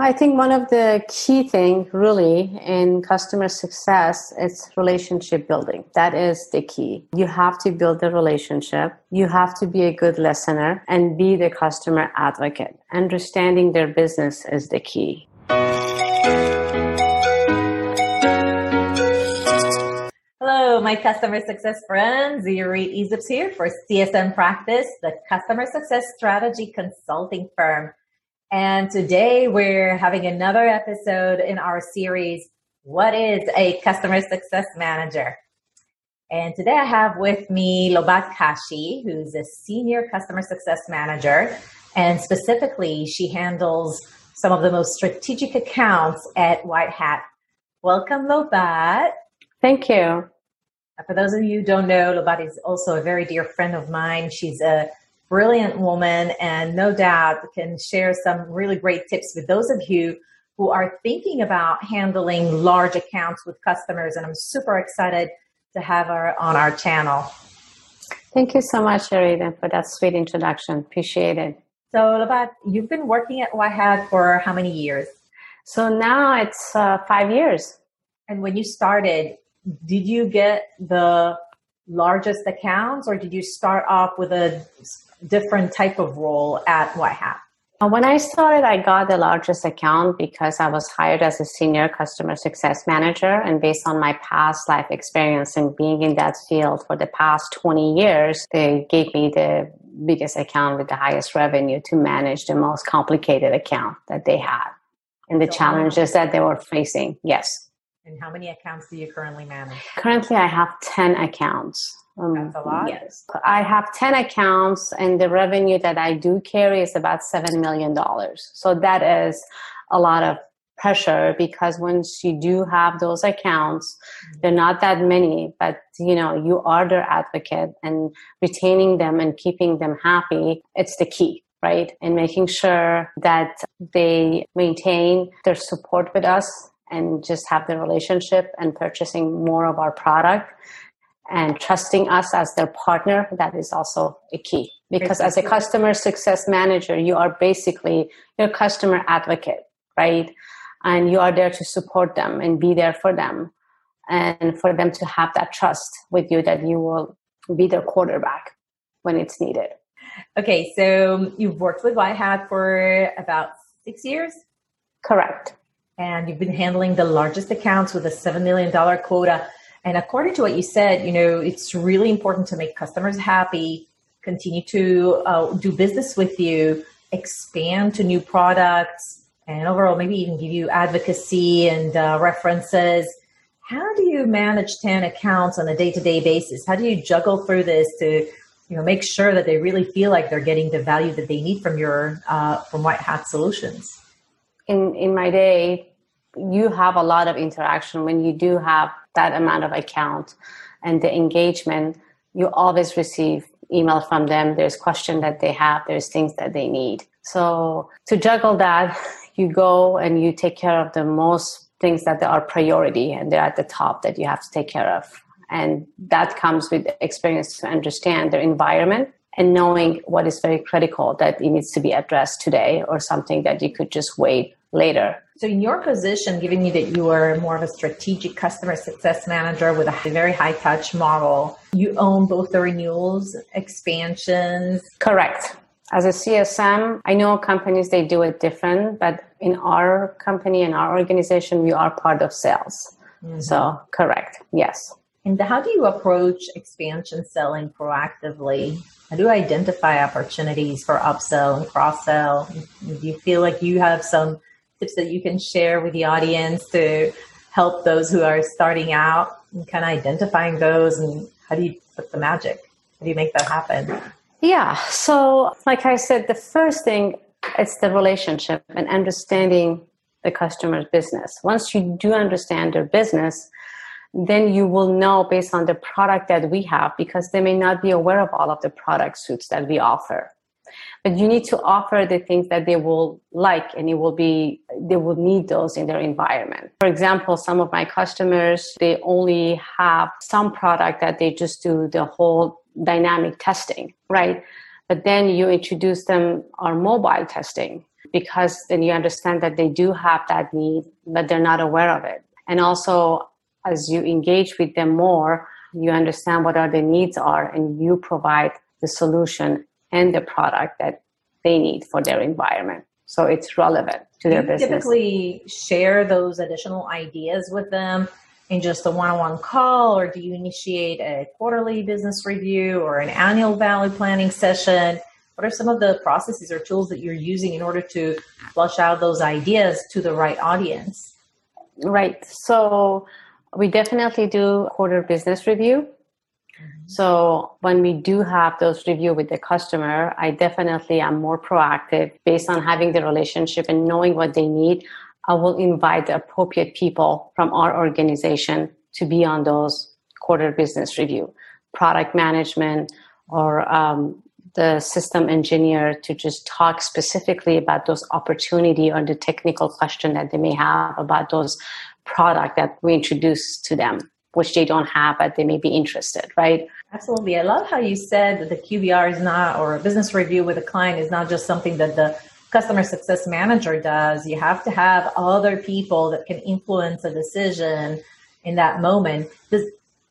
I think one of the key thing really in customer success is relationship building. That is the key. You have to build the relationship. You have to be a good listener and be the customer advocate. Understanding their business is the key. Hello, my customer success friends. Irit Eizips here for CSM Practice, the customer success strategy consulting firm. And today we're having another episode in our series, What is a Customer Success Manager? And today I have with me Lobat Kashi, who's a senior customer success manager. And specifically, she handles some of the most strategic accounts at White Hat. Welcome, Lobat. Thank you. For those of you who don't know, Lobat is also a very dear friend of mine. She's a brilliant woman and no doubt can share some really great tips with those of you who are thinking Lobat handling large accounts with customers. And I'm super excited to have her on our channel. Thank you so much, Arita, for that sweet introduction. Appreciate it. So, about you've been working at Hat for how many years? So now it's uh, five years. And when you started, did you get the largest accounts, or did you start off with a different type of role at White Hat? Uh, when I started, I got the largest account because I was hired as a senior customer success manager. And based on my past life experience and being in that field for the past 20 years, they gave me the biggest account with the highest revenue to manage the most complicated account that they had and the so challenges that they were facing. Yes. And how many accounts do you currently manage? Currently, I have 10 accounts. Um, That's a lot. Yes. I have 10 accounts, and the revenue that I do carry is about $7 million. So that is a lot of pressure because once you do have those accounts mm-hmm. they're not that many but you know you are their advocate and retaining them and keeping them happy it's the key right and making sure that they maintain their support with us and just have the relationship and purchasing more of our product and trusting us as their partner that is also a key. Because as a customer success manager you are basically your customer advocate right? And you are there to support them and be there for them and for them to have that trust with you that you will be their quarterback when it's needed. Okay so you've worked with white hat for about six years? Correct. And you've been handling the largest accounts with a $7 million quota. And according to what you said, you know, it's really important to make customers happy, continue to uh, do business with you, expand to new products, and overall maybe even give you advocacy and uh, references. How do you manage 10 accounts on a day-to-day basis? How do you juggle through this to you know make sure that they really feel like they're getting the value that they need from your uh, from white hat solutions in in my day you have a lot of interaction when you do have that amount of account and the engagement you always receive email from them. There's question that they have. There's things that they need. So to juggle that you go and you take care of the most things that are priority and they're at the top that you have to take care of. And that comes with experience to understand their environment and knowing what is very critical that it needs to be addressed today or something that you could just wait later. So, in your position, given you that you are more of a strategic customer success manager with a very high touch model, you own both the renewals, expansions. Correct. As a CSM, I know companies they do it different, but in our company and our organization, we are part of sales. Mm-hmm. So, correct. Yes. And how do you approach expansion selling proactively? How do you identify opportunities for upsell and cross sell? Do you feel like you have some tips that you can share with the audience to help those who are starting out and kind of identifying those and how do you put the magic? How do you make that happen? Yeah. So, like I said, the first thing it's the relationship and understanding the customer's business. Once you do understand their business, then you will know based on the product that we have because they may not be aware of all of the product suits that we offer but you need to offer the things that they will like and it will be they will need those in their environment for example some of my customers they only have some product that they just do the whole dynamic testing right but then you introduce them our mobile testing because then you understand that they do have that need, but they're not aware of it. And also, as you engage with them more, you understand what are needs are, and you provide the solution and the product that they need for their environment. So it's relevant to their business. Typically, share those additional ideas with them in just a one-on-one call, or do you initiate a quarterly business review or an annual value planning session? What are some of the processes or tools that you're using in order to flush out those ideas to the right audience? Right. So we definitely do quarter business review. Mm-hmm. So when we do have those review with the customer, I definitely am more proactive based on having the relationship and knowing what they need. I will invite the appropriate people from our organization to be on those quarter business review, product management or um, the system engineer to just talk specifically about those opportunity or the technical question that they may have about those product that we introduce to them, which they don't have, but they may be interested, right? Absolutely. I love how you said that the QBR is not, or a business review with a client is not just something that the customer success manager does. You have to have other people that can influence a decision in that moment. Does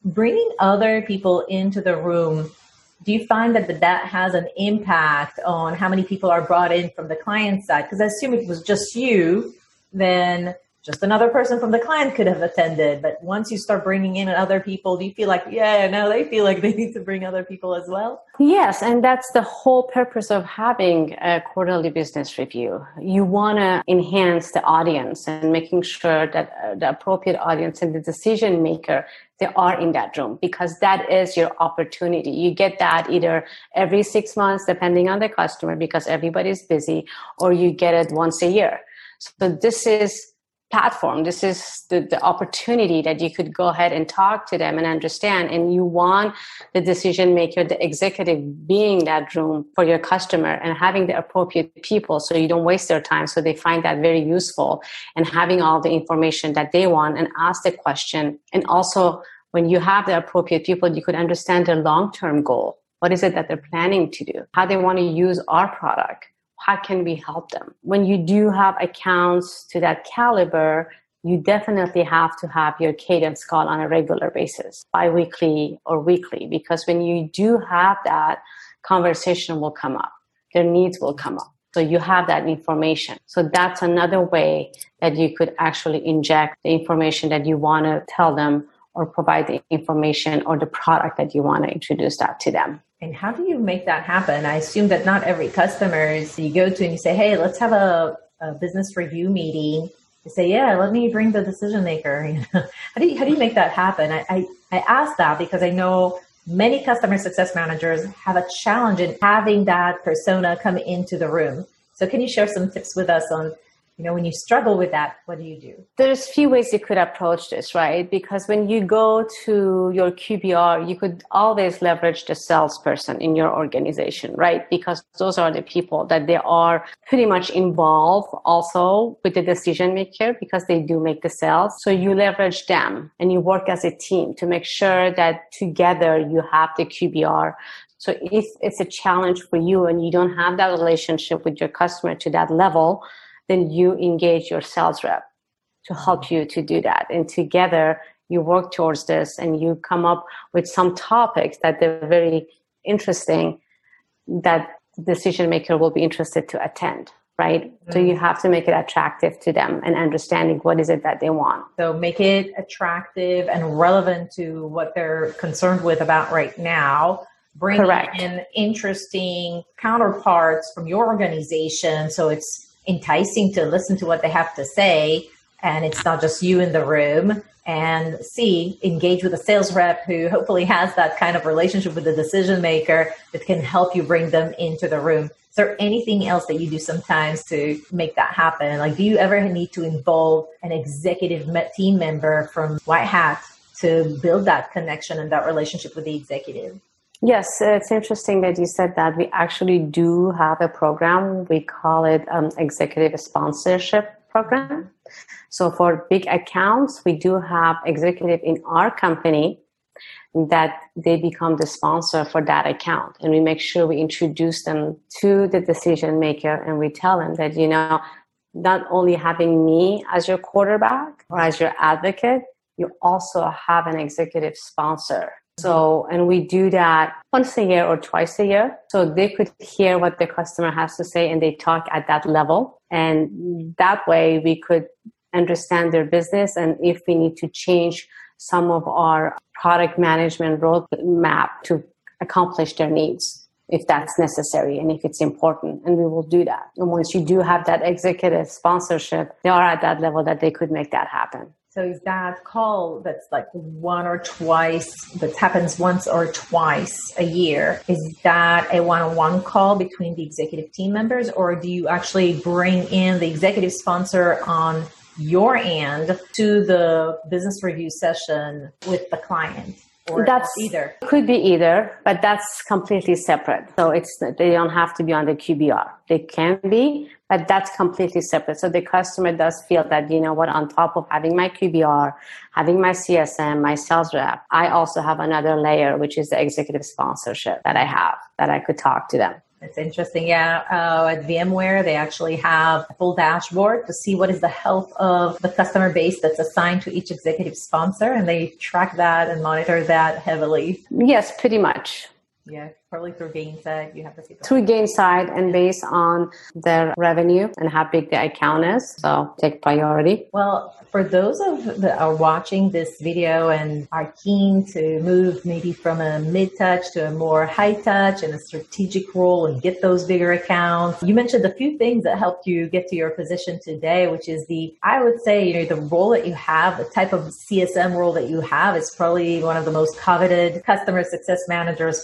bringing other people into the room, do you find that that has an impact on how many people are brought in from the client side? Because I assume it was just you, then just another person from the client could have attended. But once you start bringing in other people, do you feel like, yeah, now they feel like they need to bring other people as well? Yes, and that's the whole purpose of having a quarterly business review. You want to enhance the audience and making sure that uh, the appropriate audience and the decision maker they are in that room because that is your opportunity. You get that either every six months, depending on the customer, because everybody's busy, or you get it once a year. So this is platform. This is the, the opportunity that you could go ahead and talk to them and understand and you want the decision maker the executive being that room for your customer and having the appropriate people so you don't waste their time so they find that very useful and having all the information that they want and ask the question. And also when you have the appropriate people you could understand their long-term goal. What is it that they're planning to do? How they want to use our product how can we help them? When you do have accounts to that caliber, you definitely have to have your cadence call on a regular basis, biweekly or weekly, because when you do have that, conversation will come up, their needs will come up. So you have that information. So that's another way that you could actually inject the information that you want to tell them or provide the information or the product that you want to introduce that to them. And how do you make that happen? I assume that not every customer is you go to and you say, hey, let's have a, a business review meeting. You say, yeah, let me bring the decision maker. how do you how do you make that happen? I, I, I ask that because I know many customer success managers have a challenge in having that persona come into the room. So can you share some tips with us on you know when you struggle with that what do you do? There's a few ways you could approach this right? Because when you go to your qbr you could always leverage the salesperson in your organization right? Because those are the people that they are pretty much involved also with the decision maker because they do make the sales. So you leverage them and you work as a team to make sure that together you have the qbr so if it's a challenge for you and you don't have that relationship with your customer to that level then you engage your sales rep to help you to do that. And together you work towards this and you come up with some topics that they're very interesting that the decision maker will be interested to attend right mm-hmm. so you mm-hmm. have to make it attractive to them and understanding what is it that they want so make it attractive and relevant to what they're concerned with about right now bring in interesting counterparts from your organization so it's enticing to listen to what they have to say and it's not just you in the room. And c engage with a sales rep who hopefully has that kind of relationship with the decision maker that can help you bring them into the room. Is there anything else that you do sometimes to make that happen? Like do you ever need to involve an executive team member from white hat to build that connection and that relationship with the executive Yes, it's interesting that you said that. We actually do have a program. We call it um, Executive Sponsorship Program. So for big accounts, we do have executive in our company that they become the sponsor for that account. And we make sure we introduce them to the decision maker and we tell them that, you know, not only having me as your quarterback or as your advocate, you also have an executive sponsor. So, and we do that once a year or twice a year. So they could hear what the customer has to say and they talk at that level. And that way we could understand their business and if we need to change some of our product management roadmap to accomplish their needs if that's necessary and if it's important and we will do that and once you do have that executive sponsorship they are at that level that they could make that happen is that call that's like one or twice that happens once or twice a year is that a one-on-one call between the executive team members or do you actually bring in the executive sponsor on your end to the business review session with the client? Or that's either? could be either but that's completely separate. So it's they don't have to be on the qbr they can be but that's completely separate. So the customer does feel that you know what on top of having my qbr having my csm my sales rep i also have another layer which is the executive sponsorship that i have that i could talk to them it's interesting. Yeah. Uh, at VMware, they actually have a full dashboard to see what is the health of the customer base that's assigned to each executive sponsor. And they track that and monitor that heavily. Yes, pretty much. Yeah, probably through Gainsight, you have to see through Gainsight and based on their revenue and how big the account is. So take priority. Well, for those of that are watching this video and are keen to move maybe from a mid touch to a more high touch and a strategic role and get those bigger accounts, you mentioned a few things that helped you get to your position today, which is the, I would say, you know, the role that you have, the type of CSM role that you have is probably one of the most coveted customer success managers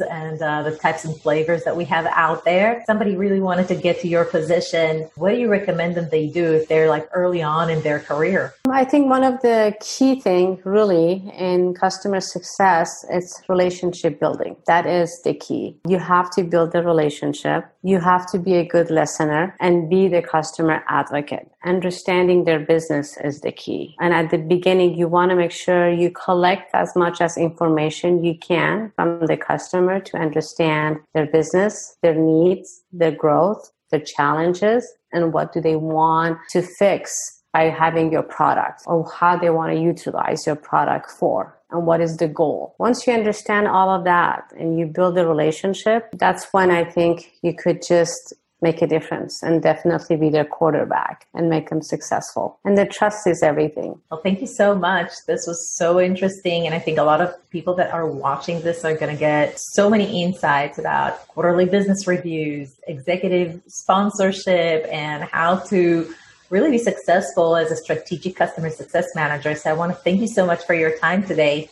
and uh, the types and flavors that we have out there. Somebody really wanted to get to your position. What do you recommend them they do if they're like early on in their career? I think one of the key thing really in customer success is relationship building. That is the key. You have to build the relationship. You have to be a good listener and be the customer advocate. Understanding their business is the key. And at the beginning, you want to make sure you collect as much as information you can from the customer to understand their business, their needs, their growth, their challenges, and what do they want to fix by having your product or how they want to utilize your product for and what is the goal. Once you understand all of that and you build a relationship, that's when I think you could just make a difference and definitely be their quarterback and make them successful. And the trust is everything. Well, thank you so much. This was so interesting. And I think a lot of people that are watching this are going to get so many insights about quarterly business reviews, executive sponsorship, and how to really be successful as a strategic customer success manager. So I want to thank you so much for your time today.